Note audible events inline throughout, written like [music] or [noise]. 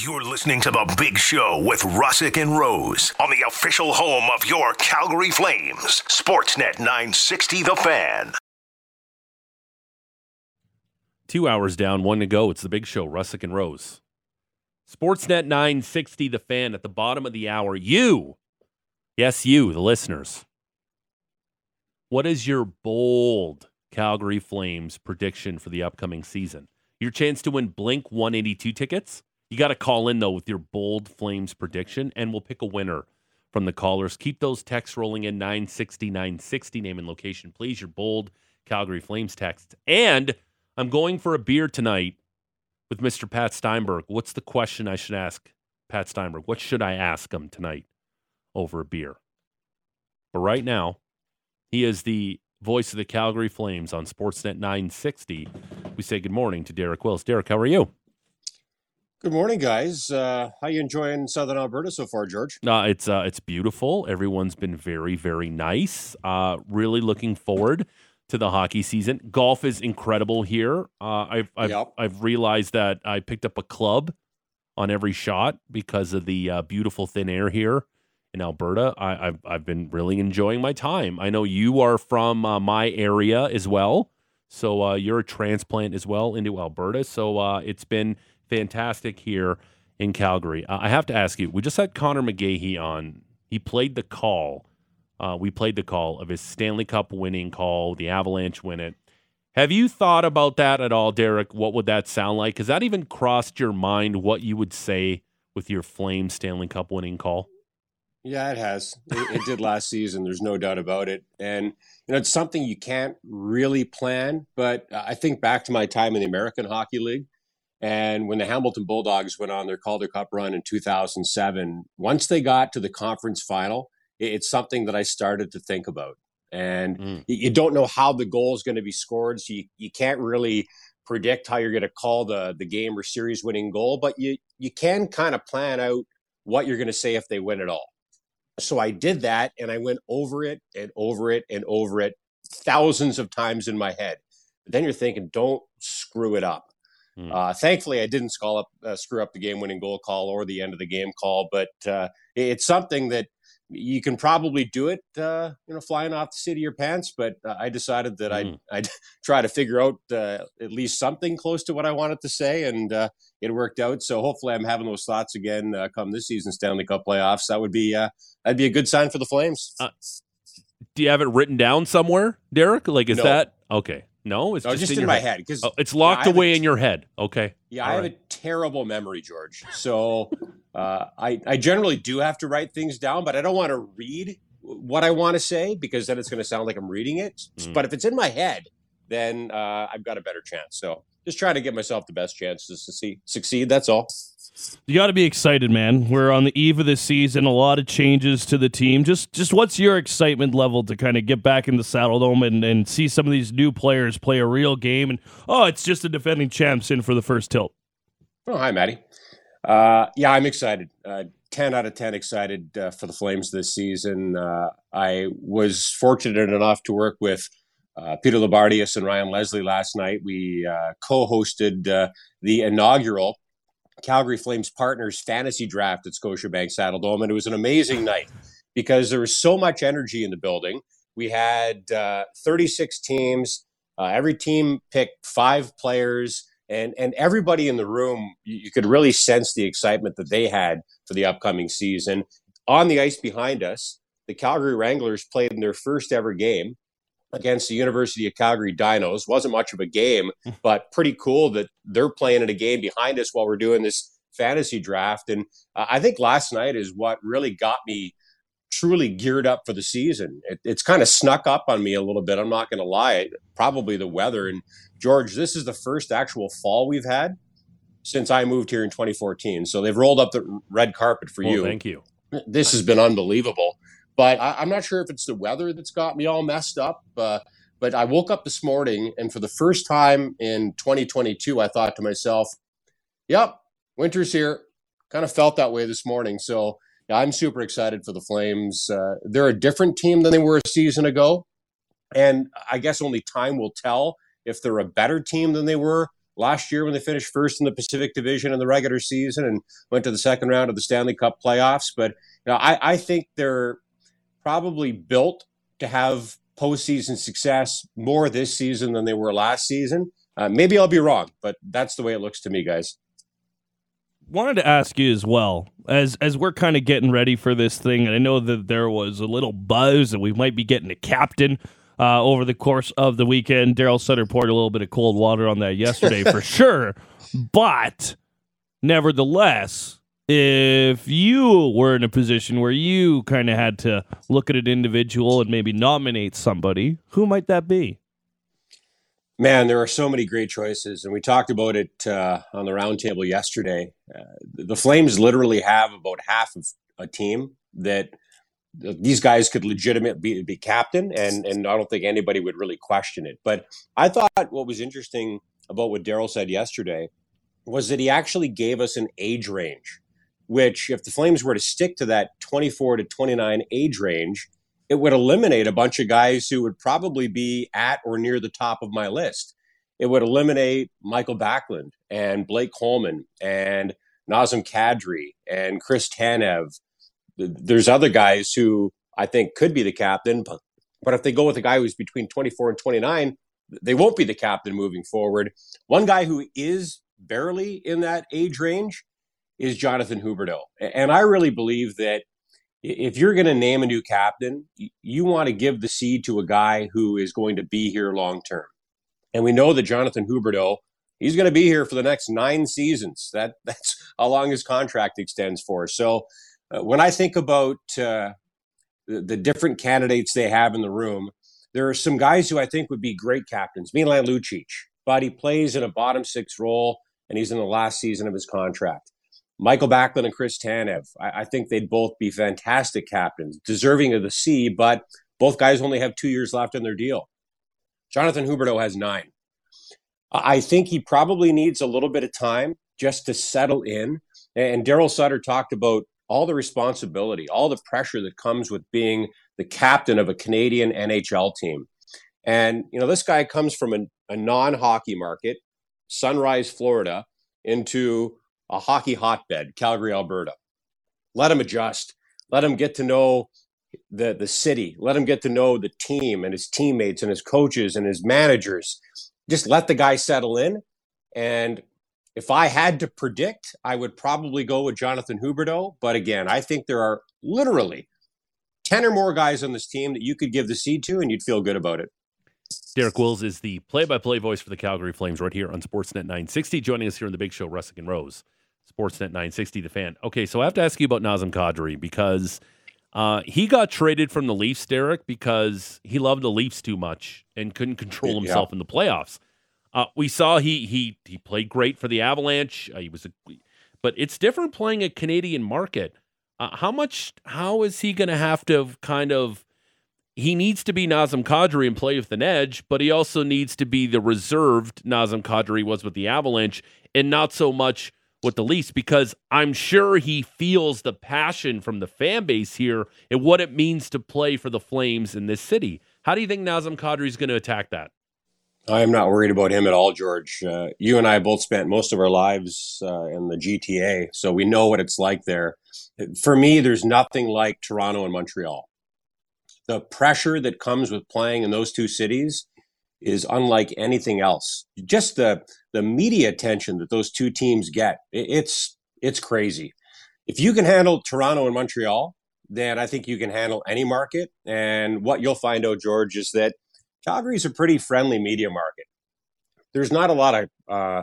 You're listening to The Big Show with Russick and Rose on the official home of your Calgary Flames, Sportsnet 960 The Fan. Two hours down, one to go. It's The Big Show, Russick and Rose. Sportsnet 960 The Fan at the bottom of the hour. You, yes, you, the listeners. What is your bold Calgary Flames prediction for the upcoming season? Your chance to win Blink 182 tickets? You got to call in, though, with your bold Flames prediction, and we'll pick a winner from the callers. Keep those texts rolling in 960 960. Name and location, please. Your bold Calgary Flames texts. And I'm going for a beer tonight with Mr. Pat Steinberg. What's the question I should ask Pat Steinberg? What should I ask him tonight over a beer? But right now, he is the voice of the Calgary Flames on Sportsnet 960. We say good morning to Derek Wills. Derek, how are you? Good morning, guys. Uh, how you enjoying Southern Alberta so far, George? Uh, it's uh, it's beautiful. Everyone's been very very nice. Uh, really looking forward to the hockey season. Golf is incredible here. Uh, I've I've, Yep. I've realized that I picked up a club on every shot because of the uh, beautiful thin air here in Alberta. I, I've I've been really enjoying my time. I know you are from uh, my area as well, so uh, you're a transplant as well into Alberta. So uh, it's been fantastic here in Calgary. Uh, I have to ask you. We just had Conor McGahey on. He played the call. Uh, we played the call of his Stanley Cup winning call. The Avalanche win it. Have you thought about that at all, Derek? What would that sound like? Has that even crossed your mind what you would say with your Flame Stanley Cup winning call? Yeah, it has. It, it did last [laughs] season. There's no doubt about it. And you know, it's something you can't really plan. But I think back to my time in the American Hockey League, and when the Hamilton Bulldogs went on their Calder Cup run in 2007, once they got to the conference final, it's something that I started to think about. And Mm. you, don't know how the goal is going to be scored, so you, you can't really predict how you're going to call the the game or series winning goal, but you you can kind of plan out what you're going to say if they win it all. So I did that and I went over it and over it and over it thousands of times in my head. But then you're thinking, don't screw it up. Hmm. Uh, thankfully, I didn't screw up, uh, screw up the game-winning goal call or the end of the game call, but uh, it's something that you can probably do it, uh, you know, flying off the seat of your pants. But uh, I decided that Mm. I'd, I'd [laughs] try to figure out uh, at least something close to what I wanted to say, and uh, it worked out. So hopefully, I'm having those thoughts again uh, come this season Stanley Cup playoffs. That would be uh, that'd be a good sign for the Flames. Do you have it written down somewhere, Derek? Like, is No. that okay? No, it's just, just, in, in, my head. because Oh, it's locked I have a away in your head. Okay. Yeah, All I have a terrible memory, George. So uh, I, I generally do have to write things down, but I don't want to read what I want to say because then it's going to sound like I'm reading it. Mm. But if it's in my head, then uh, I've got a better chance. So just trying to give myself the best chances to see, succeed. That's all. You got to be excited, man. We're on the eve of the season. A lot of changes to the team. Just, just what's your excitement level to kind of get back in the Saddledome and, and see some of these new players play a real game? And oh, it's just the defending champs in for the first tilt. Oh, hi, Maddie. Uh, yeah, I'm excited. Uh, 10 out of 10 excited uh, for the Flames this season. Uh, I was fortunate enough to work with uh, Peter Loubardias and Ryan Leslie last night. We uh, co hosted uh, the inaugural Calgary Flames Partners fantasy draft at Scotiabank Saddledome, and it was an amazing night because there was so much energy in the building. We had uh, 36 teams. Uh, every team picked five players and and everybody in the room you, you could really sense the excitement that they had for the upcoming season on the ice behind us the calgary wranglers played in their first ever game against the university of calgary dinos wasn't much of a game but pretty cool that they're playing in a game behind us while we're doing this fantasy draft and uh, i think last night is what really got me truly geared up for the season it, it's kind of snuck up on me a little bit i'm not going to lie probably the weather and George, this is the first actual fall we've had since I moved here in 2014. So they've rolled up the red carpet for Well, you. thank you. This has been unbelievable. But I, I'm not sure if it's the weather that's got me all messed up. Uh, but I woke up this morning, and for the first time in 2022, I thought to myself, yep, winter's here. Kind of felt that way this morning. So yeah, I'm super excited for the Flames. Uh, they're a different team than they were a season ago. And I guess only time will tell if they're a better team than they were last year when they finished first in the Pacific Division in the regular season and went to the second round of the Stanley Cup playoffs. But you know, I, I think they're probably built to have postseason success more this season than they were last season. Uh, maybe I'll be wrong, but that's the way it looks to me, guys. Wanted to ask you as well as as we're kind of getting ready for this thing, and I know that there was a little buzz that we might be getting a captain uh, over the course of the weekend. Daryl Sutter poured a little bit of cold water on that yesterday [laughs] for sure, but nevertheless, if you were in a position where you kind of had to look at an individual and maybe nominate somebody, who might that be? Man, there are so many great choices, and we talked about it uh, on the roundtable yesterday. Uh, the Flames literally have about half of a team that these guys could legitimately be, be captain, and and I don't think anybody would really question it. But I thought what was interesting about what Daryl said yesterday was that he actually gave us an age range, which if the Flames were to stick to that 24 to 29 age range, it would eliminate a bunch of guys who would probably be at or near the top of my list. It would eliminate Mikael Backlund and Blake Coleman and Nazem Kadri and Chris Tanev. There's other guys who I think could be the captain, but, but if they go with a guy who's between 24 and 29, they won't be the captain moving forward. One guy who is barely in that age range is Jonathan Huberdeau. And I really believe that if you're going to name a new captain, you want to give the seed to a guy who is going to be here long term. And we know that Jonathan Huberdeau, he's going to be here for the next nine seasons. That [laughs] that's how long his contract extends for. So uh, when I think about uh, the, the, different candidates they have in the room, there are some guys who I think would be great captains. Milan Lucic, but he plays in a bottom six role, and he's in the last season of his contract. Mikael Backlund and Chris Tanev. I, I, think they'd both be fantastic captains, deserving of the C, but both guys only have two years left in their deal. Jonathan Huberdeau has nine. I think he probably needs a little bit of time just to settle in. And Daryl Sutter talked about all the responsibility, all the pressure that comes with being the captain of a Canadian NHL team. And, you know, this guy comes from a, a non hockey market, Sunrise, Florida, into a hockey hotbed, Calgary, Alberta. Let him adjust. Let him get to know the the city. Let him get to know the team and his teammates and his coaches and his managers. Just let the guy settle in. And if I had to predict, I would probably go with Jonathan Huberdeau. But again, I think there are literally 10 or more guys on this team that you could give the seed to and you'd feel good about it. Derek Wills is the play by play voice for the Calgary Flames right here on Sportsnet 960, joining us here in the big show, Russick and Rose. Sportsnet 960, the fan. Okay, so I have to ask you about Nazem Kadri because uh, he got traded from the Leafs, Derek, because he loved the Leafs too much and couldn't control himself yeah. in the playoffs. Uh, we saw he he he played great for the Avalanche. Uh, he was, a, but it's different playing a Canadian market. Uh, how much? How is he going to have to kind of? He needs to be Nazem Kadri and play with an edge, but he also needs to be the reserved Nazem Kadri was with the Avalanche, and not so much with the Leafs because I'm sure he feels the passion from the fan base here and what it means to play for the Flames in this city. How do you think Nazem Kadri is going to attack that? I am not worried about him at all, George. Uh, you and I both spent most of our lives uh, in the GTA, so we know what it's like there. For me, there's nothing like Toronto and Montreal. The pressure that comes with playing in those two cities is unlike anything else. Just the the media attention that those two teams get, it's it's crazy. If you can handle Toronto and Montreal, then I think you can handle any market. And what you'll find out, George, is that Calgary is a pretty friendly media market. There's not a lot of uh,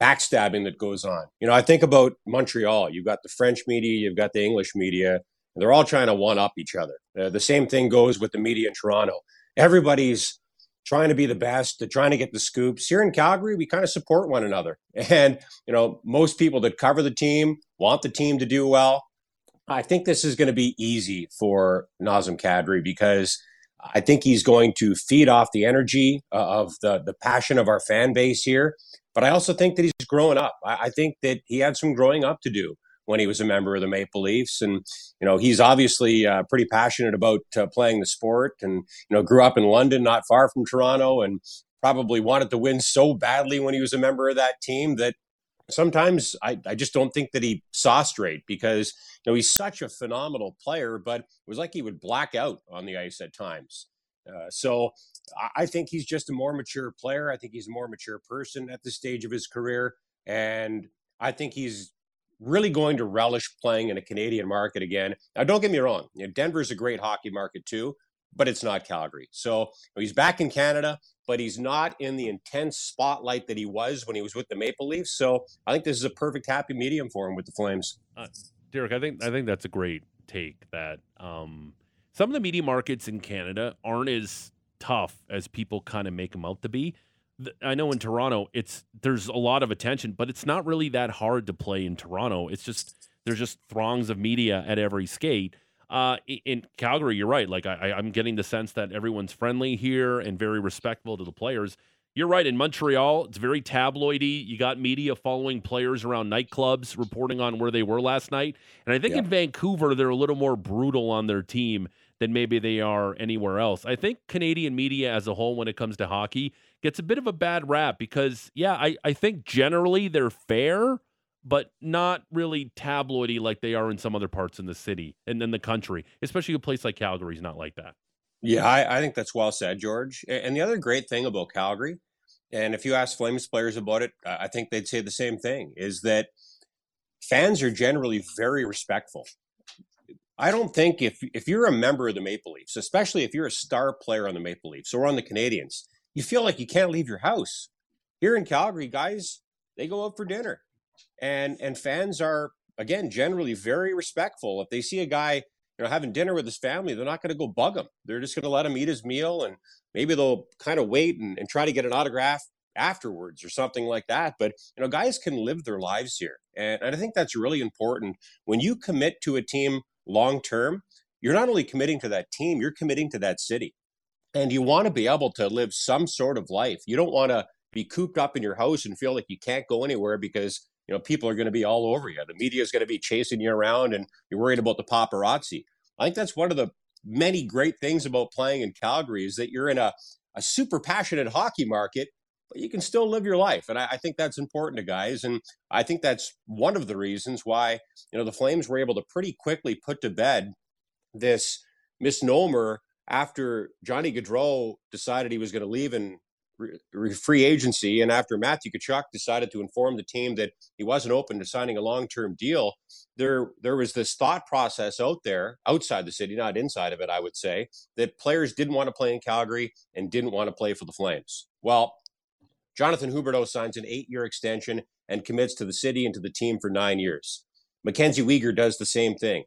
backstabbing that goes on. You know, I think about Montreal. You've got the French media, you've got the English media, and they're all trying to one up each other. Uh, the same thing goes with the media in Toronto. Everybody's trying to be the best, to trying to get the scoops. Here in Calgary, we kind of support one another. [laughs] And, you know, most people that cover the team want the team to do well. I think this is going to be easy for Nazem Kadri because I think he's going to feed off the energy uh, of the, the passion of our fan base here. But I also think that he's growing up. I, I think that he had some growing up to do when he was a member of the Maple Leafs. And, you know, he's obviously uh, pretty passionate about uh, playing the sport and, you know, grew up in London, not far from Toronto. And probably wanted to win so badly when he was a member of that team that sometimes I, I just don't think that he saw straight because you know he's such a phenomenal player, but it was like he would black out on the ice at times. Uh, so I think he's just a more mature player. I think he's a more mature person at this stage of his career, and I think he's really going to relish playing in a Canadian market again. Now, don't get me wrong, you know, Denver's a great hockey market too, but it's not Calgary. So he's back in Canada, but he's not in the intense spotlight that he was when he was with the Maple Leafs. So I think this is a perfect happy medium for him with the Flames. Uh, Derek, I think I think that's a great take. That um, some of the media markets in Canada aren't as tough as people kind of make them out to be. I know in Toronto, it's there's a lot of attention, but it's not really that hard to play in Toronto. It's just there's just throngs of media at every skate. Uh, in Calgary, you're right. Like I, I'm getting the sense that everyone's friendly here and very respectful to the players. You're right. In Montreal, it's very tabloidy. You got media following players around nightclubs, reporting on where they were last night. And I think yeah. in Vancouver, they're a little more brutal on their team than maybe they are anywhere else. I think Canadian media as a whole, when it comes to hockey, gets a bit of a bad rap because, yeah, I, I think generally they're fair, but not really tabloidy like they are in some other parts in the city and in the country, especially a place like Calgary is not like that. Yeah, I, I think that's well said, George. And the other great thing about Calgary, and if you ask Flames players about it, I think they'd say the same thing, is that fans are generally very respectful. I don't think if if you're a member of the Maple Leafs, especially if you're a star player on the Maple Leafs or on the Canadiens, you feel like you can't leave your house. Here in Calgary, guys, they go out for dinner. And and fans are again generally very respectful. If they see a guy, you know, having dinner with his family, they're not going to go bug him. They're just going to let him eat his meal and maybe they'll kind of wait and, and try to get an autograph afterwards or something like that. But you know, guys can live their lives here. And, and I think that's really important. When you commit to a team long term, you're not only committing to that team, you're committing to that city. And you want to be able to live some sort of life. You don't want to be cooped up in your house and feel like you can't go anywhere because you know people are going to be all over you. The media is going to be chasing you around, and you're worried about the paparazzi. I think that's one of the many great things about playing in Calgary is that you're in a, a super passionate hockey market, but you can still live your life. And I, I, think that's important to guys. And I think that's one of the reasons why, you know, the Flames were able to pretty quickly put to bed this misnomer after Johnny Gaudreau decided he was going to leave in free agency, and after Matthew Tkachuk decided to inform the team that he wasn't open to signing a long-term deal, there there was this thought process out there outside the city, not inside of it, I would say, that players didn't want to play in Calgary and didn't want to play for the Flames. Well, Jonathan Huberdeau signs an eight year extension and commits to the city and to the team for nine years. Mackenzie Weegar does the same thing.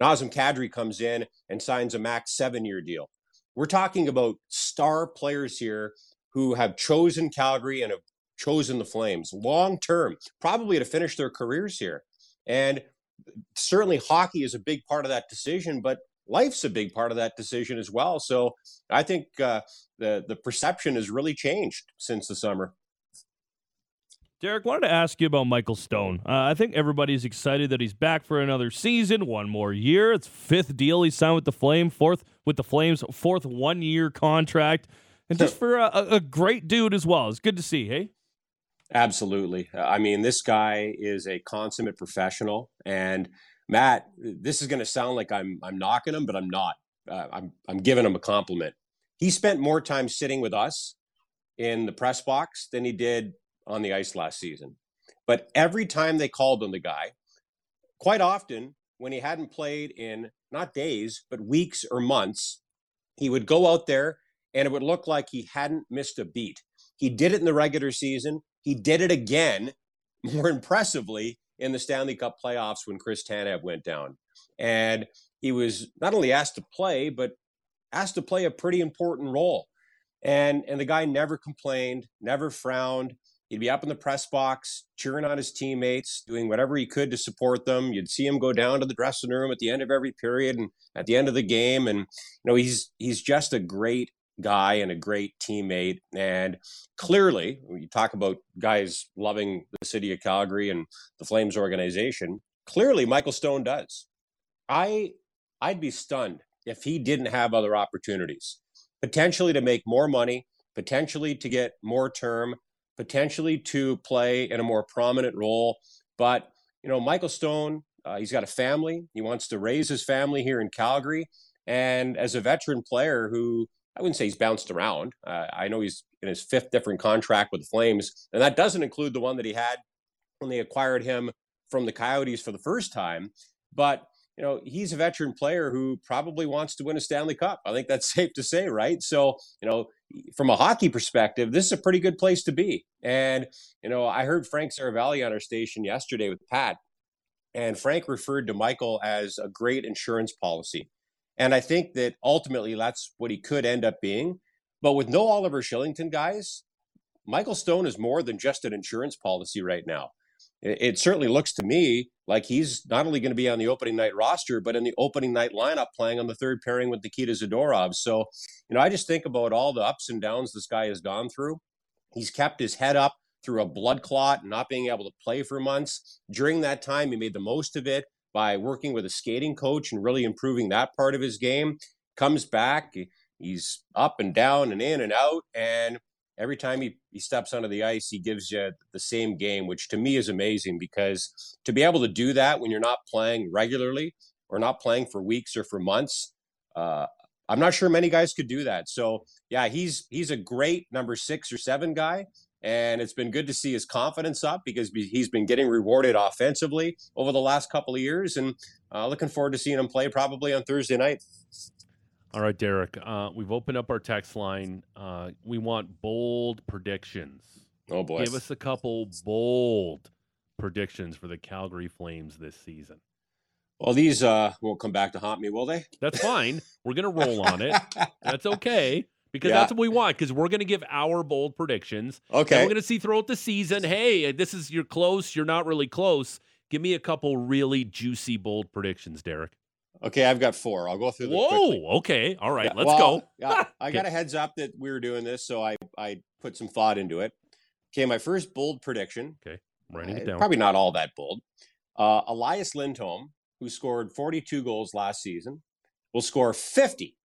Nazem Kadri comes in and signs a max seven year deal. We're talking about star players here who have chosen Calgary and have chosen the Flames long term, probably to finish their careers here. And certainly hockey is a big part of that decision, but life's a big part of that decision as well. So I think uh, the the perception has really changed since the summer. Derek, wanted to ask you about Michael Stone. Uh, I think everybody's excited that he's back for another season, one more year. It's fifth deal he signed with the Flame, fourth with the Flames, fourth one year contract, and just for a, a great dude as well. It's good to see. Hey. Absolutely. I mean, this guy is a consummate professional, and Matt, this is going to sound like I'm I'm knocking him, but I'm not. Uh, I'm I'm giving him a compliment. He spent more time sitting with us in the press box than he did on the ice last season. But every time they called on the guy, quite often when he hadn't played in not days but weeks or months, he would go out there and it would look like he hadn't missed a beat. He did it in the regular season. He did it again, [laughs] more impressively, in the Stanley Cup playoffs when Chris Tanev went down. And he was not only asked to play, but asked to play a pretty important role. And and the guy never complained, never frowned. He'd be up in the press box, cheering on his teammates, doing whatever he could to support them. You'd see him go down to the dressing room at the end of every period and at the end of the game. And you know, he's he's just a great guy and a great teammate. And clearly, you talk about guys loving the city of Calgary and the Flames organization, clearly Michael Stone does. I I'd be stunned if he didn't have other opportunities, potentially to make more money, potentially to get more term, potentially to play in a more prominent role. But, you know, Michael Stone, uh, he's got a family. He wants to raise his family here in Calgary. And as a veteran player who I wouldn't say he's bounced around, uh, I know he's in his fifth different contract with the Flames. And that doesn't include the one that he had when they acquired him from the Coyotes for the first time. But you know, he's a veteran player who probably wants to win a Stanley Cup. I think that's [laughs] safe to say, right? So, you know, from a hockey perspective, this is a pretty good place to be. And, you know, I heard Frank Seravalli on our station yesterday with Pat, and Frank referred to Michael as a great insurance policy. And I think that ultimately that's what he could end up being. But with no Oliver Kylington, guys, Michael Stone is more than just an insurance policy right now it, certainly looks to me like he's not only going to be on the opening night roster, but in the opening night lineup playing on the third pairing with Nikita Zadorov. So, you know, I just think about all the ups and downs this guy has gone through. He's kept his head up through a blood clot not being able to play for months. During that time, he made the most of it by working with a skating coach and really improving that part of his game. Comes back, he's up and down and in and out. And every time he, he steps onto the ice, he gives you the same game, which to me is amazing because to be able to do that when you're not playing regularly or not playing for weeks or for months, uh, I'm not sure many guys could do that. So yeah, he's he's a great number six or seven guy. And it's been good to see his confidence up because he's been getting rewarded offensively over the last couple of years. And uh, looking forward to seeing him play probably on Thursday night. All right, Derek. Uh, we've opened up our text line. Uh, we want bold predictions. Oh boy! Give us a couple bold predictions for the Calgary Flames this season. Well, these uh, won't come back to haunt me, will they? That's fine. we're gonna roll on it. [laughs] That's okay because yeah. that's what we want. Because we're gonna give our bold predictions. Okay. we're gonna see throughout the season. Hey, this is you're close. You're not really close. Give me a couple really juicy bold predictions, Derek. Okay, I've got four. I'll go through. Whoa. Quickly. Okay. All right. Yeah, let's well, go. yeah, [laughs] I got a heads up that we were doing this, so I I put some thought into it. Okay, my first bold prediction. Okay, I'm writing uh, it down. Probably not all that bold. Uh, Elias Lindholm, who scored 42 goals last season, will score 50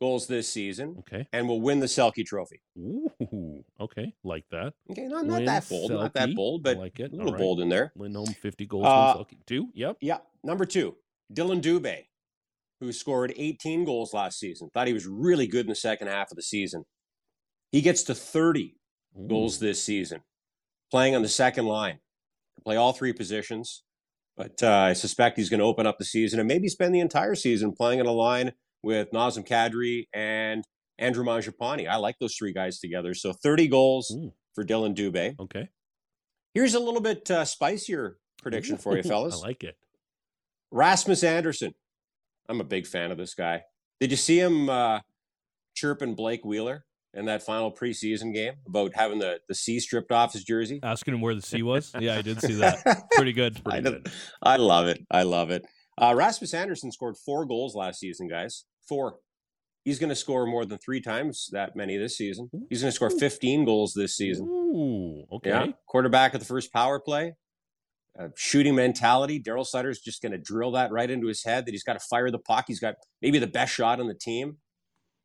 goals this season. Okay, and will win the Selke Trophy. Ooh, okay, like that. Okay, not, not that bold, Selke. not that bold, but like it. a little right. bold in there. Lindholm 50 goals. Uh, Selke. Two. Yep. Yeah. Number two, Dillon Dubé who scored 18 goals last season. Thought he was really good in the second half of the season. He gets to 30 Ooh. goals this season, playing on the second line. Play all three positions, but uh, I suspect he's going to open up the season and maybe spend the entire season playing on a line with Nazem Kadri and Andrew Mangiapane. I like those three guys together. So 30 goals Ooh. for Dillon Dubé. Okay. Here's a little bit uh, spicier prediction for you, [laughs] fellas. I like it. Rasmus Andersson. I'm a big fan of this guy. Did you see him uh, chirping Blake Wheeler in that final preseason game about having the, the C stripped off his jersey? Asking him where the C was? [laughs] yeah, I did see that. Pretty good. Pretty I, good. I love it. I love it. Uh, Rasmus Andersson scored four goals last season, guys. Four. He's going to score more than three times that many this season. He's going to score 15 goals this season. Ooh, okay. Yeah. Quarterback at the first power play uh, shooting mentality. Daryl Sutter's just going to drill that right into his head that he's got to fire the puck. He's got maybe the best shot on the team.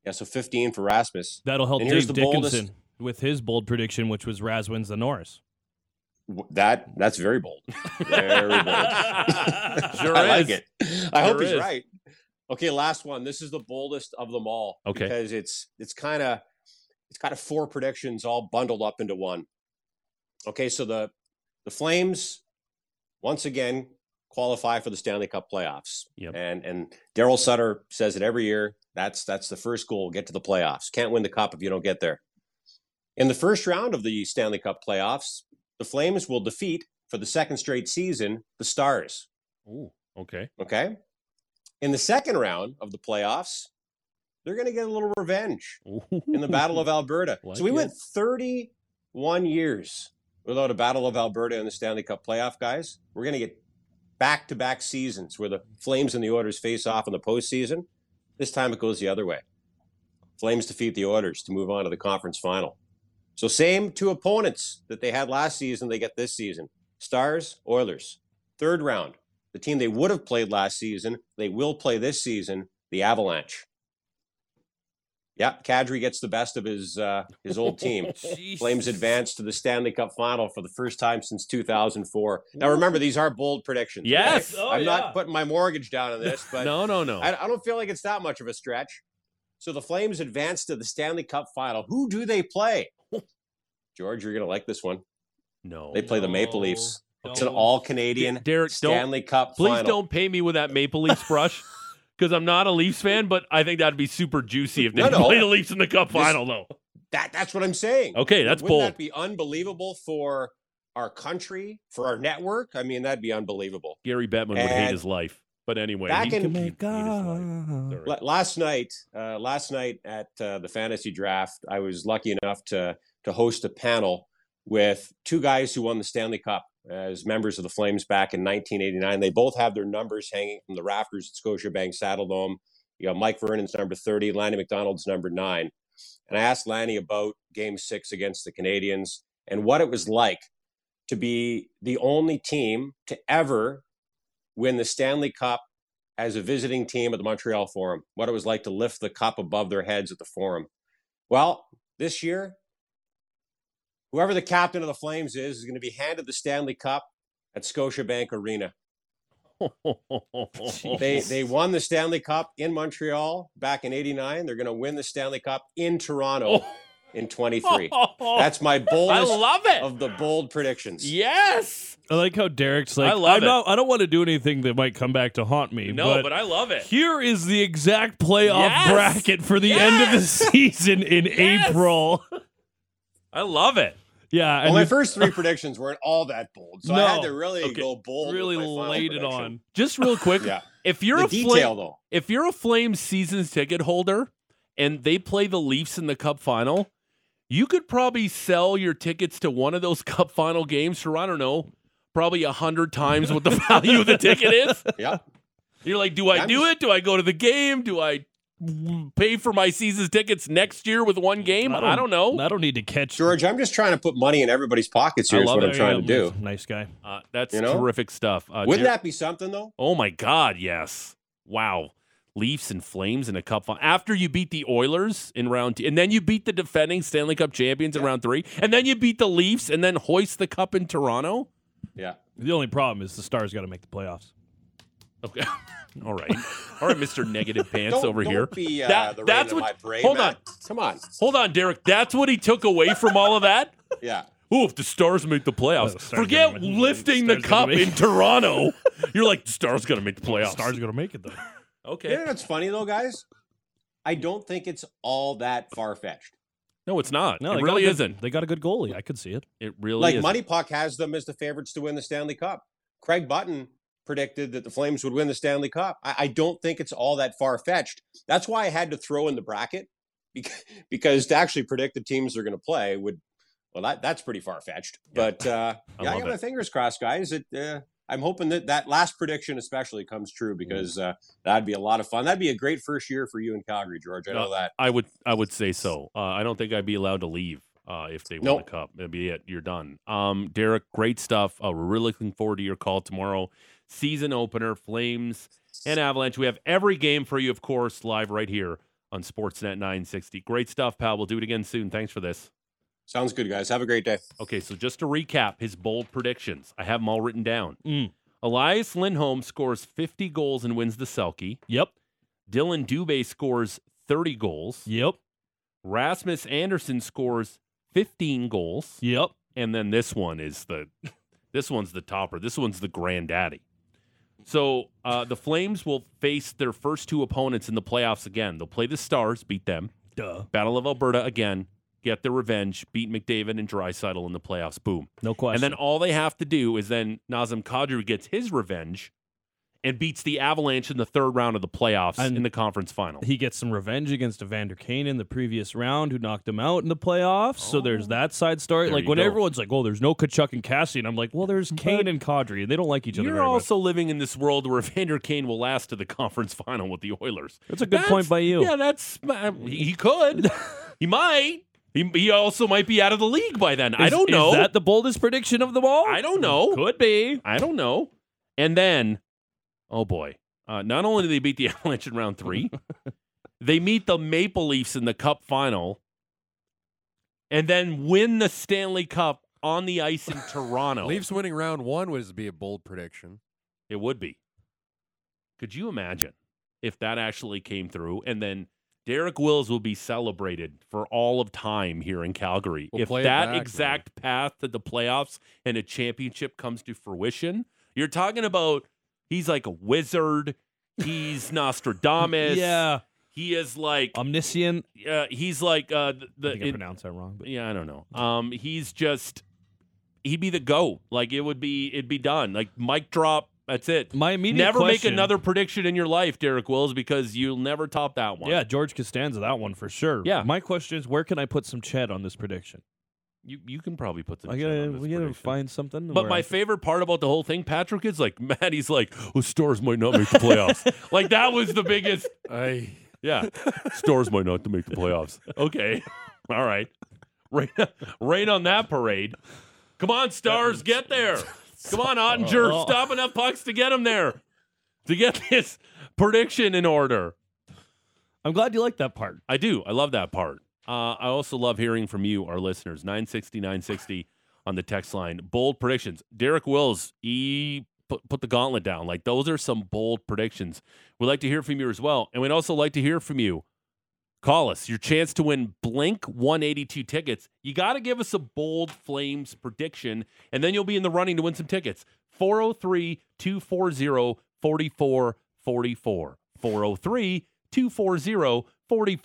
Yeah, so 15 for Rasmus. That'll help and Dave Dickenson boldest. with his bold prediction, which was Raz wins the Norris. That that's very bold. Very bold. [laughs] [laughs] sure I is. like it. I sure hope he's is. right. Okay, last one. This is the boldest of them all. Okay. Because it's it's kind of it's kind of four predictions all bundled up into one. Okay, so the the Flames once again qualify for the Stanley Cup playoffs. Yep. And and Daryl Sutter says it every year. That's that's the first goal. Get to the playoffs. Can't win the cup if you don't get there. In the first round of the Stanley Cup playoffs, the Flames will defeat for the second straight season the Stars. Ooh, okay. Okay. In the second round of the playoffs, they're going to get a little revenge Ooh. in the Battle of Alberta. [laughs] Like so we it. went 31 years without a Battle of Alberta in the Stanley Cup playoff, guys. We're going to get back to back seasons where the Flames and the Oilers face off in the postseason. This time it goes the other way. Flames defeat the Oilers to move on to the conference final. So, same two opponents that they had last season, they get this season Stars, Oilers. Third round, the team they would have played last season, they will play this season, the Avalanche. Yeah, Kadri gets the best of his uh, his old team. [laughs] Flames advance to the Stanley Cup final for the first time since 2004. Now, remember, these are bold predictions. Yes. okay? Oh, I'm yeah. not putting my mortgage down on this, [laughs] but no, no, no. I, I don't feel like it's that much of a stretch. So the Flames advance to the Stanley Cup final. Who do they play? [laughs] George, you're going to like this one. no. They play the Maple No, Leafs. It's an all Canadian Derek, Stanley Cup please final. don't pay me with that Maple Leafs brush. Because I'm not a Leafs fan, but I think that'd be super juicy if they No, no. play the Leafs in the Cup This- final, though. That that's what I'm saying. Okay, that's bold. Wouldn't bold. that be unbelievable for our country, for our network? I mean, that'd be unbelievable. Gary Bettman would hate his life. But anyway, back he in- can make his life. Sorry. La- Last night, uh, last night at uh, the fantasy draft, I was lucky enough to to host a panel with two guys who won the Stanley Cup as members of the Flames back in 1989. They both have their numbers hanging from the rafters at Scotiabank Saddledome. You got Mike Vernon's number 30, Lanny McDonald's number nine. And I asked Lanny about game six against the Canadiens and what it was like to be the only team to ever win the Stanley Cup as a visiting team at the Montreal Forum, what it was like to lift the cup above their heads at the Forum. Well, this year, whoever the captain of the Flames is, is going to be handed the Stanley Cup at Scotiabank Arena. [laughs] They they won the Stanley Cup in Montreal back in '89. They're going to win the Stanley Cup in Toronto in '23. [laughs] That's my I love it. of the bold predictions. yes. I like how Derek's like, I love I'm it. not, I don't want to do anything that might come back to haunt me. No, but, but I love it. here is the exact playoff Yes! bracket for the end of the season in Yes! April. I love it. Yeah, Well, and my first three [laughs] predictions weren't all that bold, so I had to really Okay. go bold. really laid it on. Just real quick, Yeah, if you're the a detail Flame, though. if you're a Flames seasons ticket holder and they play the Leafs in the Cup final, you could probably sell your tickets to one of those [laughs] Cup final games for I don't know, probably a hundred times what the value of the ticket is. [laughs] Yeah. You're like, do I I'm do just- it? Do I go to the game? Do I pay for my season's tickets next year with one game? I don't, know. I don't need to catch George, I'm just trying to put money in everybody's pockets here. I Is what it. I'm trying to do. Nice guy. Uh, that's You know? terrific stuff. Uh, Wouldn't Jer- that be something though? Oh my God, yes. Wow. Leafs and Flames in a cup final. After you beat the Oilers in round two, and then you beat the defending Stanley Cup champions in round three, and then you beat the Leafs and then hoist the cup in Toronto. Yeah. The only problem is the Stars got to make the playoffs. Okay. [laughs] All right. All right, Mr. Negative [laughs] Pants Don't, over don't here. Be, uh, That- the that's rain in what- my parade, hold man. on. Come on. Hold on, Derek. That's what he took away from all of that? [laughs] Yeah. Ooh, if the Stars make the playoffs. Oh, the Forget gonna lifting the Stars gonna cup in Toronto. [laughs] You're like, the Stars going to make the playoffs. The stars are going to make it though. Okay. You know what's funny though, guys? I don't think it's all that far fetched. No, it's not. No, it really good- isn't. They got a good goalie. I could see it. It really Like isn't. Money Puck has them as the favorites to win the Stanley Cup. Craig Button predicted that the Flames would win the Stanley Cup. I, I don't think it's all that far fetched. That's why I had to throw in the bracket because, [laughs] because to actually predict the teams they're going to play would well that that's pretty far fetched. But uh, [laughs] I yeah, I got my fingers crossed, guys. It, uh, I'm hoping that that last prediction especially comes true Mm. because uh, that'd be a lot of fun. That'd be a great first year for you in Calgary, George. I know that. I would I would say so. Uh, I don't think I'd be allowed to leave uh, if they win Nope. the cup. That'd be it. You're done. Um, Derek, great stuff. Uh, we're really looking forward to your call tomorrow. Season opener, Flames and Avalanche. We have every game for you, of course, live right here on Sportsnet 960. Great stuff, pal. We'll do it again soon. Thanks for this. Sounds good, guys. Have a great day. Okay, so just to recap his bold predictions, I have them all written down. Mm. Elias Lindholm scores 50 goals and wins the Selke. Yep. Dillon Dubé scores 30 goals. Yep. Rasmus Andersson scores 15 goals. Yep. And then this one is the [laughs] this one's the topper. This one's the granddaddy. So uh, the Flames will face their first two opponents in the playoffs again. They'll play the Stars, beat them. Duh. Battle of Alberta again, get their revenge, beat McDavid and Draisaitl in the playoffs. Boom. No question. And then all they have to do is then Nazem Kadri gets his revenge and beats the Avalanche in the third round of the playoffs And- in the conference final. he gets some revenge against Evander Kane in the previous round, who knocked him out in the playoffs. So there's that side story. There like when go. everyone's like, "Oh, there's no Tkachuk and Kassian," and I'm like, "Well, there's Kane and Kadri, and they don't like each other You're also living in this world where [laughs] Evander Kane will last to the conference final with the Oilers. That's a good point by you. Yeah, that's uh, he could, [laughs] he might. He, he also might be out of the league by then. much." I don't know. Is that the boldest prediction of them all? I don't know. Could be. I don't know. And then, oh boy, uh, not only did they beat the [laughs] Avalanche in round three, They meet the Maple Leafs in the Cup final, and then win the Stanley Cup on the ice in [laughs] Toronto. Leafs winning round one would be a bold prediction. It would be. Could you imagine if that actually came through and then Derek Wills will be celebrated for all of time here in Calgary. We'll if that back, man. exact path to the playoffs and a championship comes to fruition, you're talking about he's like a wizard. He's [laughs] Nostradamus. Yeah, He is like omniscient. uh, he's like uh, the, I the think I it- pronounced that wrong, but yeah, I don't know. Um, he's just he'd be the goat. Like it would be, it'd be done. Like mic drop. That's it. my immediate Never question, make another prediction in your life, Derek Wills, because you'll never top that one. Yeah, George Costanza, that one for sure. Yeah. My question is, where can I put some ched on this prediction? You you can probably put some. I gotta, we gotta prediction. find something. But my I- favorite part about the whole thing, Patrick, is like [laughs] Maddie's like, "Oh, stars might not make the playoffs." [laughs] like that was the biggest. [laughs] I Yeah, stars might not to make the playoffs. Okay, all right, rain, rain on that parade. Come on, stars, get there. Come on, Oettinger, Oh. stop enough pucks to get them there to get this prediction in order. I'm glad you like that part. I do. I love that part. Uh, I also love hearing from you, our listeners. 960, 960 on the text line. Bold predictions. Derek Wills, he put, put the gauntlet down. Like, those are some bold predictions. We'd like to hear from you as well. And we'd also like to hear from you. Call us. Your chance to win Blink 182 tickets. You got to give us a bold Flames prediction, and then you'll be in the running to win some tickets. 403 240 4444. 403 240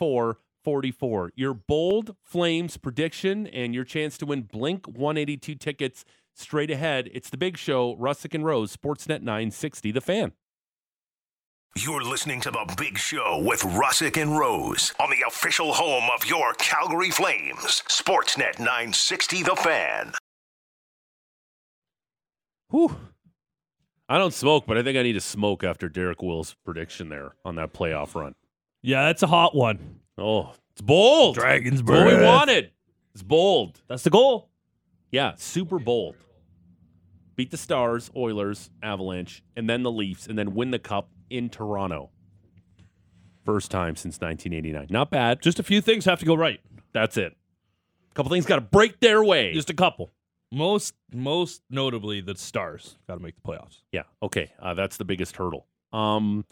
4444. Your bold Flames prediction and your chance to win Blink 182 tickets straight ahead. It's the big show, Russick and Rose, Sportsnet 960, The Fan. You're listening to The Big Show with Russick and Rose on the official home of your Calgary Flames. Sportsnet 960 The Fan. Whew. I don't smoke, but I think I need to smoke after Derek Will's prediction there on that playoff run. Yeah, that's a hot one. Oh, it's bold. Dragons It's what we wanted. It's bold. That's the goal. Yeah, super bold. Beat the Stars, Oilers, Avalanche, and then the Leafs, and then win the Cup in Toronto. First time since 1989. Not bad. Just a few things have to go right. That's it. A couple things got to break their way. Just a couple. Most, most notably, the Stars got to make the playoffs. Yeah. Okay. Uh, that's the biggest hurdle. Um,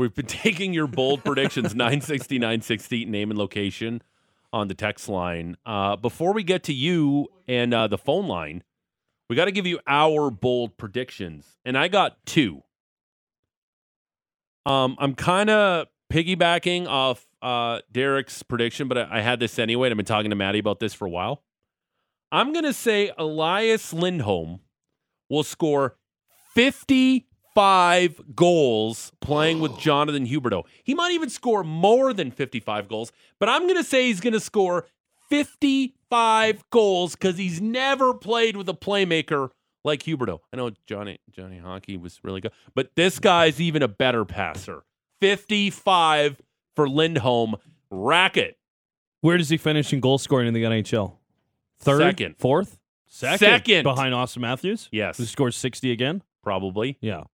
we've been [laughs] taking your bold predictions [laughs] 960, 960, name and location on the text line. Uh, before we get to you and uh, the phone line, we got to give you our bold predictions. And I got two. Um, I'm kind of piggybacking off uh, Derek's prediction, but I, I had this anyway. And I've been talking to Maddie about this for a while. I'm going to say Elias Lindholm will score 55 goals playing with Jonathan Huberdeau. He might even score more than 55 goals, but I'm going to say he's going to score 55 goals because he's never played with a playmaker like Huberdeau. I know Johnny Johnny Hockey was really good, but this guy's even a better passer. 55 for Lindholm. Racket. Where does he finish in goal scoring in the NHL? Third, Second. fourth, second, Second. behind Auston Matthews. Yes. who scores sixty again. Probably. Yeah,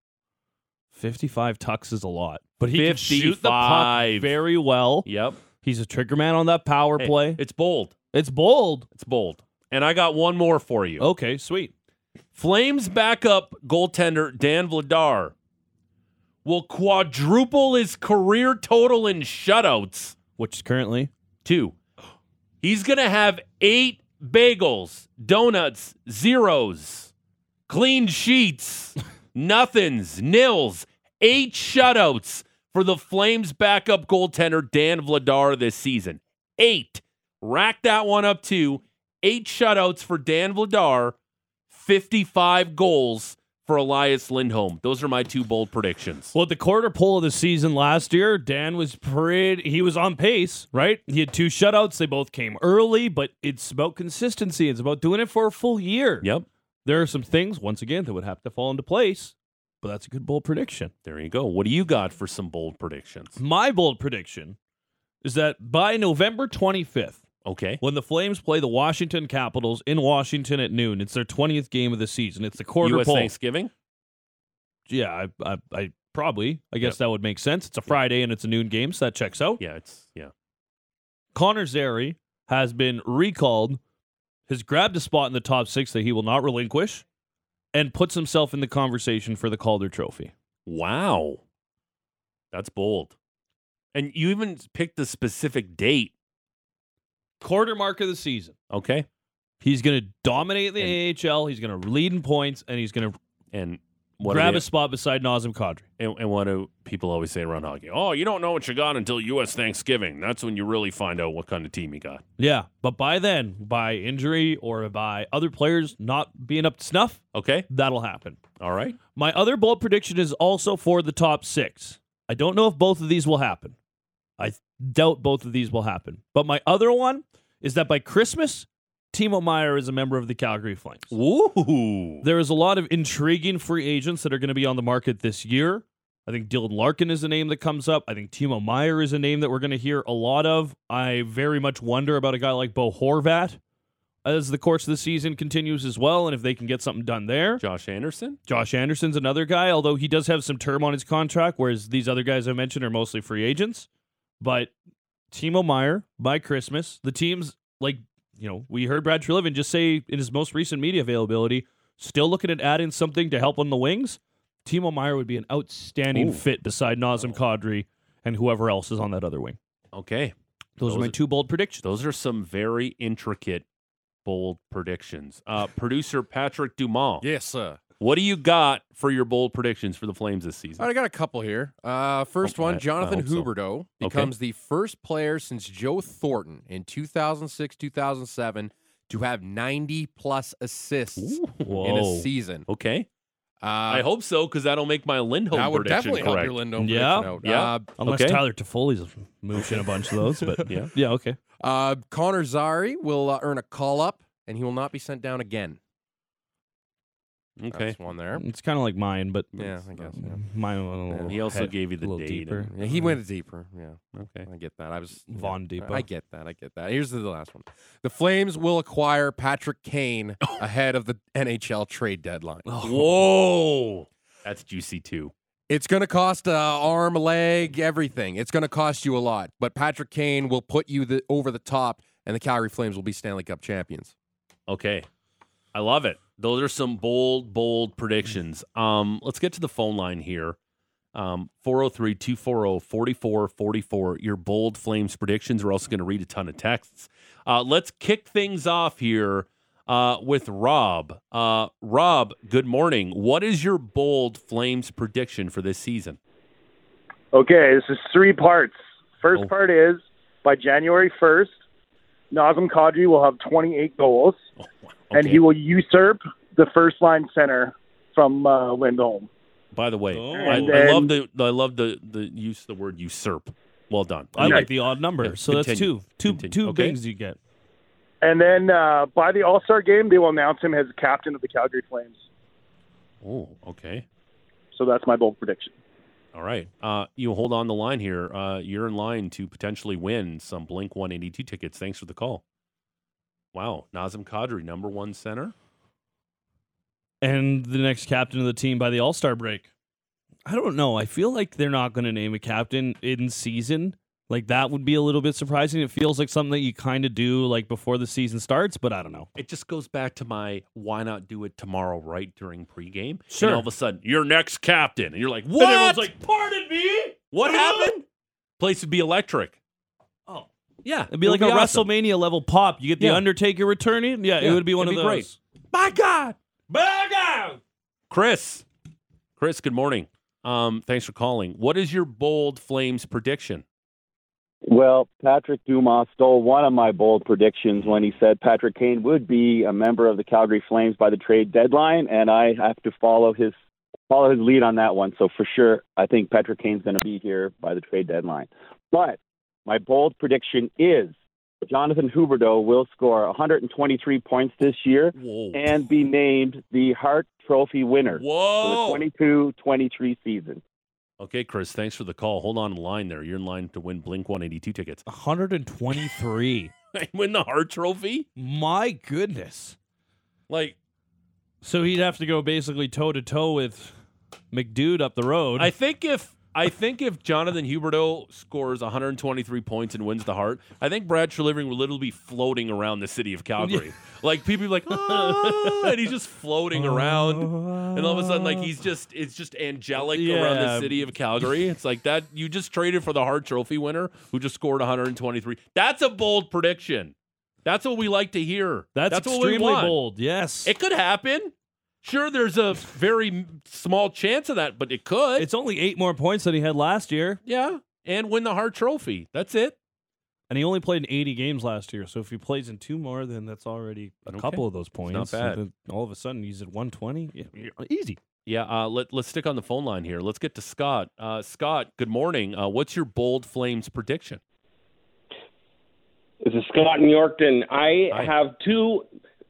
fifty-five tucks is a lot, but he can shoot the 55. puck very well. Yep. He's a trigger man on that power Hey, play. It's bold. It's bold. It's bold. And I got one more for you. Okay, sweet. Flames backup goaltender Dan Vladar will quadruple his career total in shutouts. Which is currently Two. He's going to have eight bagels, donuts, zeros, clean sheets, [laughs] nothings, nils, eight shutouts for the Flames backup goaltender Dan Vladar this season. Eight. Rack that one up too. Eight shutouts for Dan Vladar, 55 goals for Elias Lindholm. Those are my two bold predictions. well, at the quarter pole of the season last year, Dan was pretty. He was on pace, right? He had two shutouts. They both came early, but it's about consistency. It's about doing it for a full year. Yep. There are some things once again that would have to fall into place, but that's a good bold prediction. There you go. What do you got for some bold predictions? My bold prediction is that by November 25th, Okay. when the Flames play the Washington Capitals in Washington at noon, it's their 20th game of the season. It's the quarter U.S. pole. Thanksgiving? Yeah, I, I, I probably. I guess that would make sense. It's a Friday and it's a noon game, so that checks out. Yeah, it's yeah. Connor Zary has been recalled, has grabbed a spot in the top six that he will not relinquish, and puts himself in the conversation for the Calder Trophy. Wow. That's bold. And you even picked the specific date. Quarter mark of the season. Okay. He's going to dominate the AHL. He's going to lead in points, and he's going to And what grab they- a spot beside Nazem Kadri. and, and what do people always say around hockey? Oh, you don't know what you got until U.S. Thanksgiving. That's when you really find out what kind of team you got. Yeah, but by then, by injury or by other players not being up to snuff, Okay. that'll happen. All right. My other bold prediction is also for the top six. I don't know if both of these will happen. I doubt both of these will happen. But my other one is that by Christmas, Timo Meier is a member of the Calgary Flames. Ooh. There is a lot of intriguing free agents that are going to be on the market this year. I think Dylan Larkin is a name that comes up. I think Timo Meier is a name that we're going to hear a lot of. I very much wonder about a guy like Bo Horvat as the course of the season continues as well, and if they can get something done there. Josh Anderson. Josh Anderson's another guy, although he does have some term on his contract, whereas these other guys I mentioned are mostly free agents. But Timo Meier, by Christmas, the teams like you know, we heard Brad Treliving just say in his most recent media availability, still looking at adding something to help on the wings. Timo Meier would be an outstanding Ooh. fit beside Nazem Kadri and whoever else is on that other wing. Okay. Those, Those are my two bold predictions. Those are some very intricate, bold predictions. Uh, producer Patrick Dumont. Yes, sir. What do you got for your bold predictions for the Flames this season? All right, I got a couple here. Uh, first Oh, I- one, I Jonathan hope so. Huberdeau becomes the first player since Joe Thornton in 2006 2007 to have 90 plus assists in a season. Okay. Uh, I hope so because that'll make my Lindholm that would prediction definitely help correct. your Lindholm Yeah, prediction out. yeah. Uh, Unless Okay. Tyler Toffoli's moved in a bunch of those, but [laughs] Yeah. yeah, okay. Uh, Connor Zary will uh, earn a call up, and he will not be sent down again. Okay. That's one there. It's kind of like mine, but Yeah, I guess. Yeah. mine went a little He also head- gave you a the little date deeper. and- Yeah, he went deeper. Yeah, Okay. I get that. I was yeah. Von Depot. I get that. I get that. Here's the last one. The Flames will acquire Patrick Kane [coughs] ahead of the NHL trade deadline. Oh. Whoa. That's juicy too. It's going to cost a arm, leg, everything. It's going to cost you a lot, but Patrick Kane will put you the, over the top, and the Calgary Flames will be Stanley Cup champions. Okay. I love it. Those are some bold, bold predictions. Um, let's get to the phone line here. Um, 403 240 4444. Your bold Flames predictions. We're also going to read a ton of texts. Uh, let's kick things off here uh, with Rob. Uh, Rob, good morning. What is your bold Flames prediction for this season? Okay, this is three parts. First Oh. part is by January 1st, Nazem Kadri will have 28 goals, and Okay. he will usurp the first line center from uh, Lindholm. By the way, Oh. I, And I love the I love the the use of the word usurp. Well done. I Okay. like the odd number, Yeah, so that's continue. two, two, Continue. two Okay. things you get. And then uh, by the All Star game, they will announce him as captain of the Calgary Flames. Oh, okay. So that's my bold prediction. All right. Uh, you hold on the line here. Uh, you're in line to potentially win some Blink 182 tickets. Thanks for the call. Wow. Nazem Kadri, number one center. And the next captain of the team by the All Star break. I don't know. I feel like they're not going to name a captain in season. Like that would be a little bit surprising. It feels like something that you kind of do like before the season starts, but I don't know. It just goes back to my why not do it tomorrow, right during pregame? Sure. And all of a sudden, your next captain. And you're like, what? And everyone's like, "Pardon me." what happened? Place would be electric. Yeah. it'd be it like would a awesome. WrestleMania level pop. You get the Yeah. Undertaker returning. Yeah, Yeah, it would be one it'd of be those. great. My God. My God. Chris. Chris, good morning. Um, thanks for calling. What is your bold Flames prediction? Well, Patrick Dumas stole one of my bold predictions when he said Patrick Kane would be a member of the Calgary Flames by the trade deadline, and I have to follow his follow his lead on that one. So for sure, I think Patrick Kane's going to be here by the trade deadline. But my bold prediction is Jonathan Huberdeau will score 123 points this year Whoa. and be named the Hart Trophy winner Whoa. for the 22-23 season. Okay, Chris, thanks for the call. Hold on the line there. You're in line to win Blink 182 tickets. 123. [laughs] win the Hart Trophy? My goodness. Like, So he'd have to go basically toe to toe with McDude up the road. I think if I think if Jonathan Huberdeau scores 123 points and wins the Hart, I think Brad Treliving will literally be floating around the city of Calgary. [laughs] like people be like, oh, and he's just floating around, and all of a sudden, like he's just it's just angelic around the city of Calgary. It's like that you just traded for the Hart Trophy winner who just scored 123. That's a bold prediction. That's what we like to hear. that's, what we extremely bold. Yes. It could happen. Sure, there's a very small chance of that, but it could. it's only eight more points than he had last year, Yeah, and win the Hart Trophy. That's it. and he only played in 80 games last year. So if he plays in two more, then that's already a Okay. couple of those points. not bad. And then all of a sudden, he's at 120. Yeah, yeah, easy. Yeah, uh, let, let's stick on the phone line here. Let's get to Scott. Uh, Scott, good morning. Uh, what's your bold Flames prediction? This is Scott in Yorkton. I Hi. have two.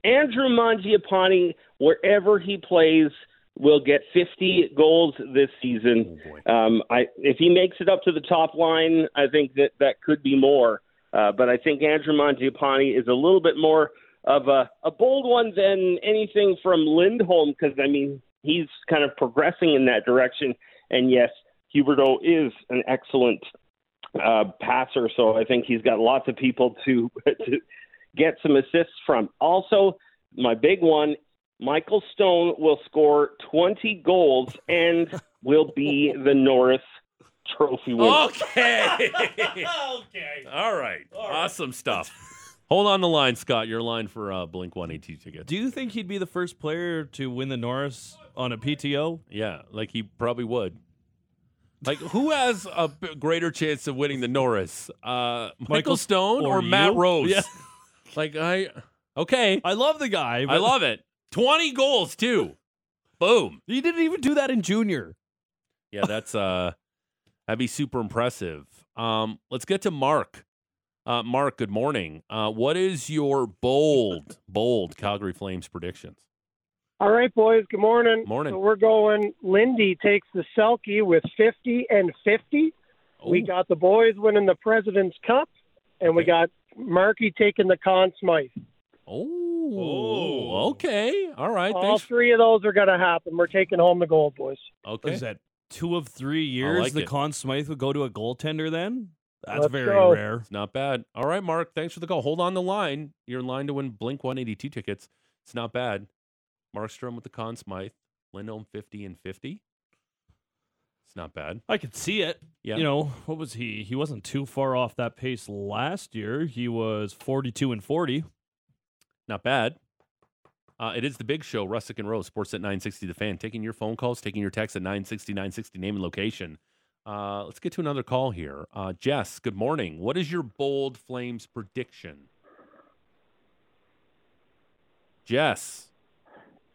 Andrew Mangiapane, wherever he plays, will get 50 goals this season. Oh. Um, I, if he makes it up to the top line, I think that that could be more. Uh, but I think Andrew Mangiapane is a little bit more of a, a bold one than anything from Lindholm because, I mean, he's kind of progressing in that direction. And yes, Huberdeau is an excellent uh, passer, so I think he's got lots of people to, [laughs] to get some assists from. Also, my big one Michael Stone will score 20 goals and will be the Norris Trophy winner. Okay. [laughs] okay. All right. Awesome stuff. Hold on the line, Scott. Your line for uh, Blink 182 tickets. Do you think he'd be the first player to win the Norris on a PTO? Yeah, like he probably would. Like, who has a greater chance of winning the Norris? Uh, Michael, Michael Stone or, or Matt? Rose? Yeah. [laughs] Like, I. Okay. I love the guy. I but love it. 20 goals, too. Boom. He didn't even do that in junior. Yeah, that's uh that'd be super impressive. Um, let's get to Mark. Uh, Mark, good morning. Uh, what is your bold, [laughs] bold Calgary Flames predictions? All right, boys. Good morning. Morning. So we're going. Lindy takes the Selke with 50 and 50. We got the boys winning the President's Cup, and we got Markey taking the Conn Smythe. Oh, Oh. okay. All right. All Thanks. three of those are going to happen. We're taking home the gold, boys. Okay. Is that two of three years like the it. Conn Smythe would go to a goaltender then? That's Let's very go. rare. It's not bad. All right, Mark. Thanks for the call. Hold on the line. You're in line to win Blink 182 tickets. It's not bad. Markstrom with the Conn Smythe. Lindholm 50 and 50. It's not bad. I could see it. Yeah. You know, what was he? He wasn't too far off that pace last year. He was 42 and 40. Not bad. Uh, it is the big show, Russick and Rose, Sports at 960 The Fan. Taking your phone calls, taking your texts at 960 960, name and location. Uh, let's get to another call here. Uh, Jess, good morning. What is your bold Flames prediction? Jess,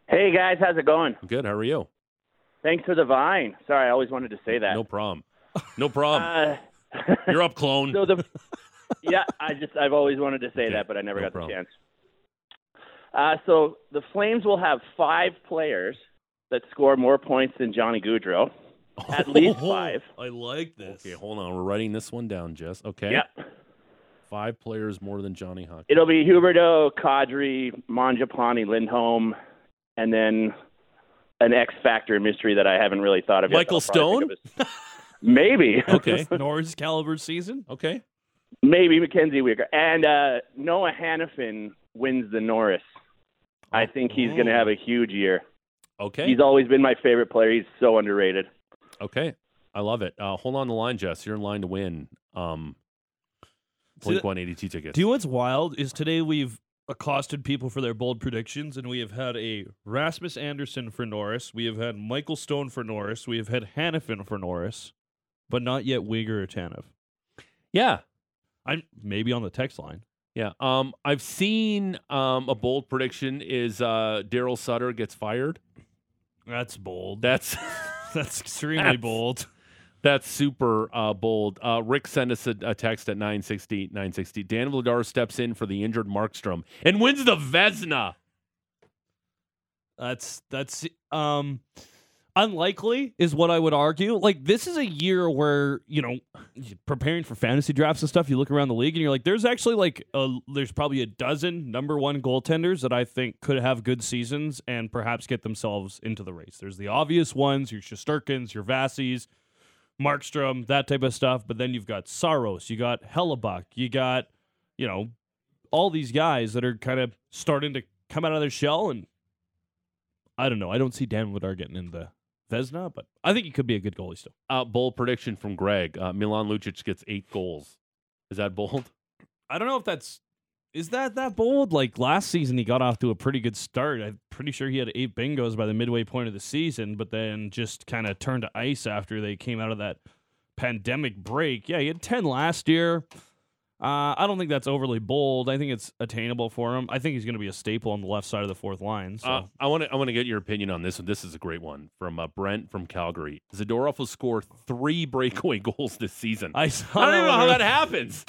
Hey guys, how's it going? Good. How are you? Thanks for the vine. Sorry, I always wanted to say that. No problem. No problem. Uh, [laughs] You're up, clone. so the yeah, I just I've always wanted to say Okay, that, but I never no got problem. the chance. Uh, so the Flames will have five players that score more points than Johnny Gaudreau. [laughs] At least five. I like this. Okay, hold on. We're writing this one down, Jess. Okay. Yeah. Five players more than Johnny Hockey. It'll be Huberdeau, Kadri, Mangiapane, Lindholm, and then an X Factor mystery that I haven't really thought of. Michael that Stone? of [laughs] Maybe. Okay. [laughs] Norris caliber season. Okay. Maybe Mackenzie Weegar. And uh, Noah Hanifin wins the Norris. I think he's going to have a huge year. Okay. He's always been my favorite player. He's so underrated. Okay. I love it. Uh, hold on the line, Jess. You're in line to win um, See, Blink 182 tickets. Do you know what's wild is today we've accosted people for their bold predictions, and we have had a Rasmus Andersson for Norris, we have had Michael Stone for Norris, we have had Hanifin for Norris, but not yet Weegar or Tanev. yeah. I'm maybe on the text line. Yeah. Um, I've seen um, a bold prediction is uh, Daryl Sutter gets fired. That's bold. That's [laughs] That's extremely That's- bold. [laughs] that's super uh, bold. Uh, Rick sent us a, a text at 960, 960. Dan Vladar steps in for the injured Markstrom and wins the Vezina. That's that's um Unlikely is what I would argue. Like this is a year where you know, preparing for fantasy drafts and stuff. You look around the league and you're like, there's actually like a, there's probably a dozen number one goaltenders that I think could have good seasons and perhaps get themselves into the race. There's the obvious ones, your Shesterkins, your Vassis, Markstrom, that type of stuff. But then you've got Saros, you got Hellebuyck, you got you know all these guys that are kind of starting to come out of their shell and. I don't know. I don't see Dan Vladar getting in the Vezina, but I think he could be a good goalie still. Uh, bold prediction from Greg. Uh, Milan Lucic gets eight goals. Is that bold? I don't know if that's is that that bold. Like last season, he got off to a pretty good start. I'm pretty sure he had eight bingos by the midway point of the season, but then just kind of turned to ice after they came out of that pandemic break. Yeah, he had ten last year. Uh, I don't think that's overly bold. I think it's attainable for him. I think he's going to be a staple on the left side of the fourth line. So Uh, I want to I want to get your opinion on this one. This is a great one from uh, Brent from Calgary. Zadorov will score three breakaway [laughs] goals this season. I, I don't even know how that happens.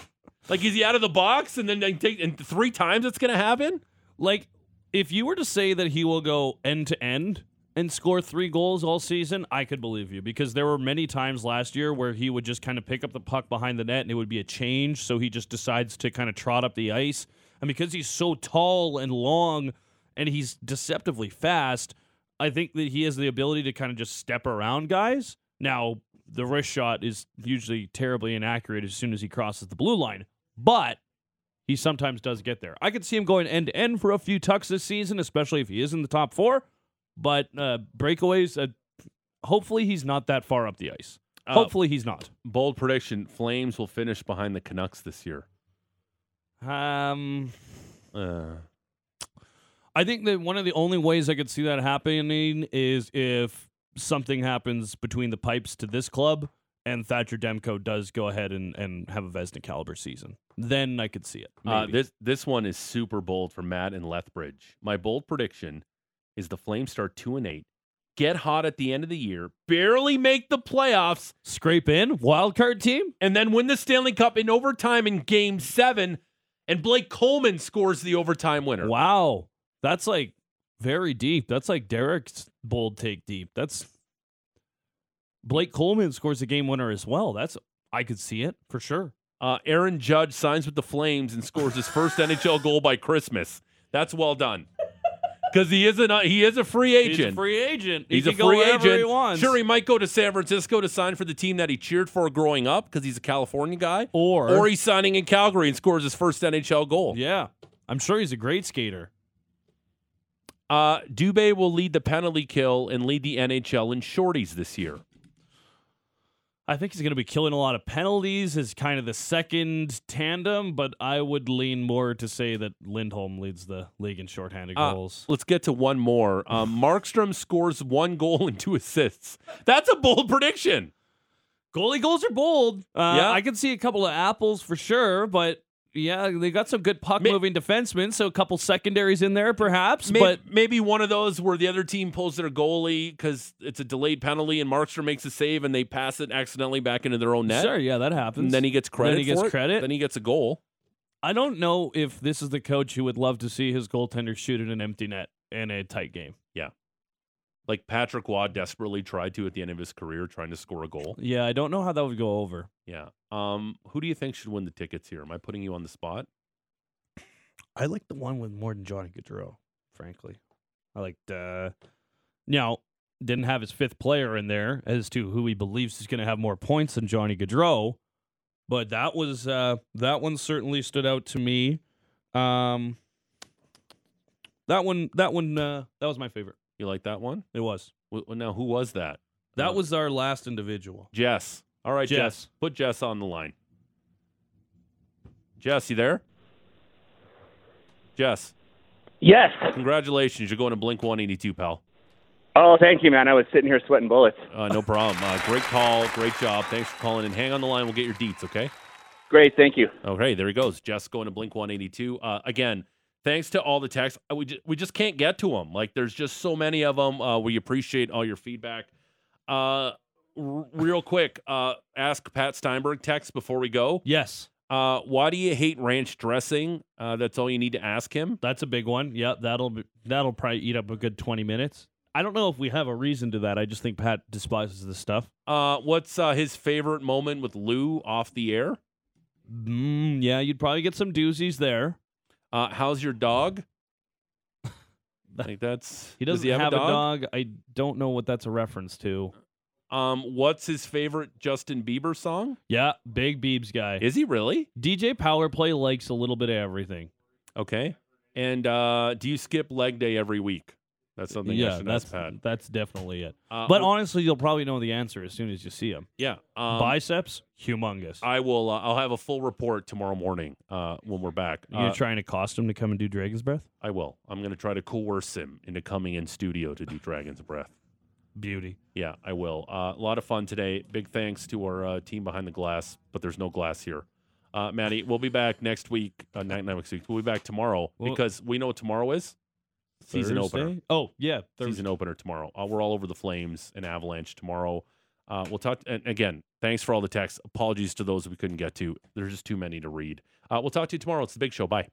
Like, is he out of the box and then take and three times it's going to happen? Like, if you were to say that he will go end to end and score three goals all season, I could believe you because there were many times last year where he would just kind of pick up the puck behind the net and it would be a change. So he just decides to kind of trot up the ice. And because he's so tall and long and he's deceptively fast, I think that he has the ability to kind of just step around guys. Now, the wrist shot is usually terribly inaccurate as soon as he crosses the blue line, but he sometimes does get there. I could see him going end to end for a few tucks this season, especially if he is in the top four. But uh, breakaways, uh, hopefully he's not that far up the ice. Uh, hopefully he's not. Bold prediction: Flames will finish behind the Canucks this year. Um, Uh, I think that one of the only ways I could see that happening is if something happens between the pipes to this club and Thatcher Demko does go ahead and, and have a Vezina caliber season. Then I could see it. uh, this this one is super bold for Matt and Lethbridge. My bold prediction is the Flames start two and eight, get hot at the end of the year, barely make the playoffs, Scrape in, wild card team? and then win the Stanley Cup in overtime in Game Seven. And Blake Coleman scores the overtime winner. Wow. That's like very deep. That's like Derek's bold take deep. That's Blake Coleman scores a game winner as well. That's I could see it for sure. Uh, Aaron Judge signs with the Flames and scores his first [laughs] NHL goal by Christmas. That's well done. [laughs] Because he is a he is a free agent. He's a free agent. He He's a free agent. He wants. Sure, he might go to San Francisco to sign for the team that he cheered for growing up because he's a California guy. or Or he's signing in Calgary and scores his first NHL goal. yeah, I'm sure he's a great skater. Uh, Dubé will lead the penalty kill and lead the NHL in shorties this year. I think he's going to be killing a lot of penalties as kind of the second tandem, but I would lean more to say that Lindholm leads the league in shorthanded Uh, goals. Let's get to one more. Um, [laughs] Markstrom scores one goal and two assists. That's a bold prediction. Goalie goals are bold. Uh, Yeah. I can see a couple of apples for sure, but yeah, they got some good puck moving defensemen, so a couple secondaries in there perhaps. Maybe, but maybe one of those where the other team pulls their goalie because it's a delayed penalty and Markstrom makes a save and they pass it accidentally back into their own net. sure, yeah, that happens. And then he gets credit. Then he gets it. credit. Then he gets a goal. I don't know if this is the coach who would love to see his goaltender shoot at an empty net in a tight game. Like Patrick Roy desperately tried to at the end of his career, trying to score a goal. Yeah, I don't know how that would go over. Yeah. Um. Who do you think should win the tickets here? Am I putting you on the spot? I like the one with more than Johnny Gaudreau, frankly. I liked uh now didn't have his fifth player in there as to who he believes is gonna have more points than Johnny Gaudreau. But that was uh that one certainly stood out to me. Um that one that one uh that was my favorite. You like that one? It was. Well, now, who was that? That Uh, was our last individual. Jess. All right, Jess. Jess. Put Jess on the line. Jess, you there? Jess, Yes. congratulations. You're going to Blink 182, pal. Oh, thank you, man. I was sitting here sweating bullets. Uh, no problem. Uh, great call. Great job. Thanks for calling in. Hang on the line. We'll get your deets, okay? Great, thank you. Okay, there he goes. Jess going to Blink 182. Uh, again, thanks to all the texts. Uh, We just, we just can't get to them. Like, there's just so many of them. Uh, we appreciate all your feedback. Uh, r- real quick, uh, ask Pat Steinberg text before we go. Yes. Uh, why do you hate ranch dressing? Uh, that's all you need to ask him. That's a big one. Yep, that'll be, that'll probably eat up a good 20 minutes. I don't know if we have a reason to that. I just think Pat despises this stuff. Uh, what's uh, his favorite moment with Lou off the air? Mm, yeah, you'd probably get some doozies there. Uh, how's your dog? [laughs] I think that's He does doesn't he have, have, a dog? I don't know what that's a reference to. Um, what's his favorite Justin Bieber song? Yeah, big Beebs guy. Is he really? DJ Power Play likes a little bit of everything. Okay. And uh, do you skip leg day every week? That's something yeah, that's Pat. that's definitely it. Uh, but well- honestly, you'll probably know the answer as soon as you see him. Yeah. Um, Biceps, humongous. I will. Uh, I'll have a full report tomorrow morning uh, when we're back. you gonna Uh, try and accost him to come and do Dragon's Breath? I will. I'm going to try to coerce him into coming in studio to do Dragon's Breath. Beauty. Yeah, I will. Uh, a lot of fun today. Big thanks to our uh, team behind the glass, but there's no glass here. Uh, Maddie, we'll be back next week. Uh, not next week. We'll be back tomorrow Well- because we know what tomorrow is. Season opener. Oh yeah, Thursday. Season opener tomorrow. Uh, we're all over the Flames and Avalanche tomorrow. Uh, we'll talk. And again, thanks for all the texts. Apologies to those we couldn't get to. There's just too many to read. Uh, we'll talk to you tomorrow. It's the big show. Bye.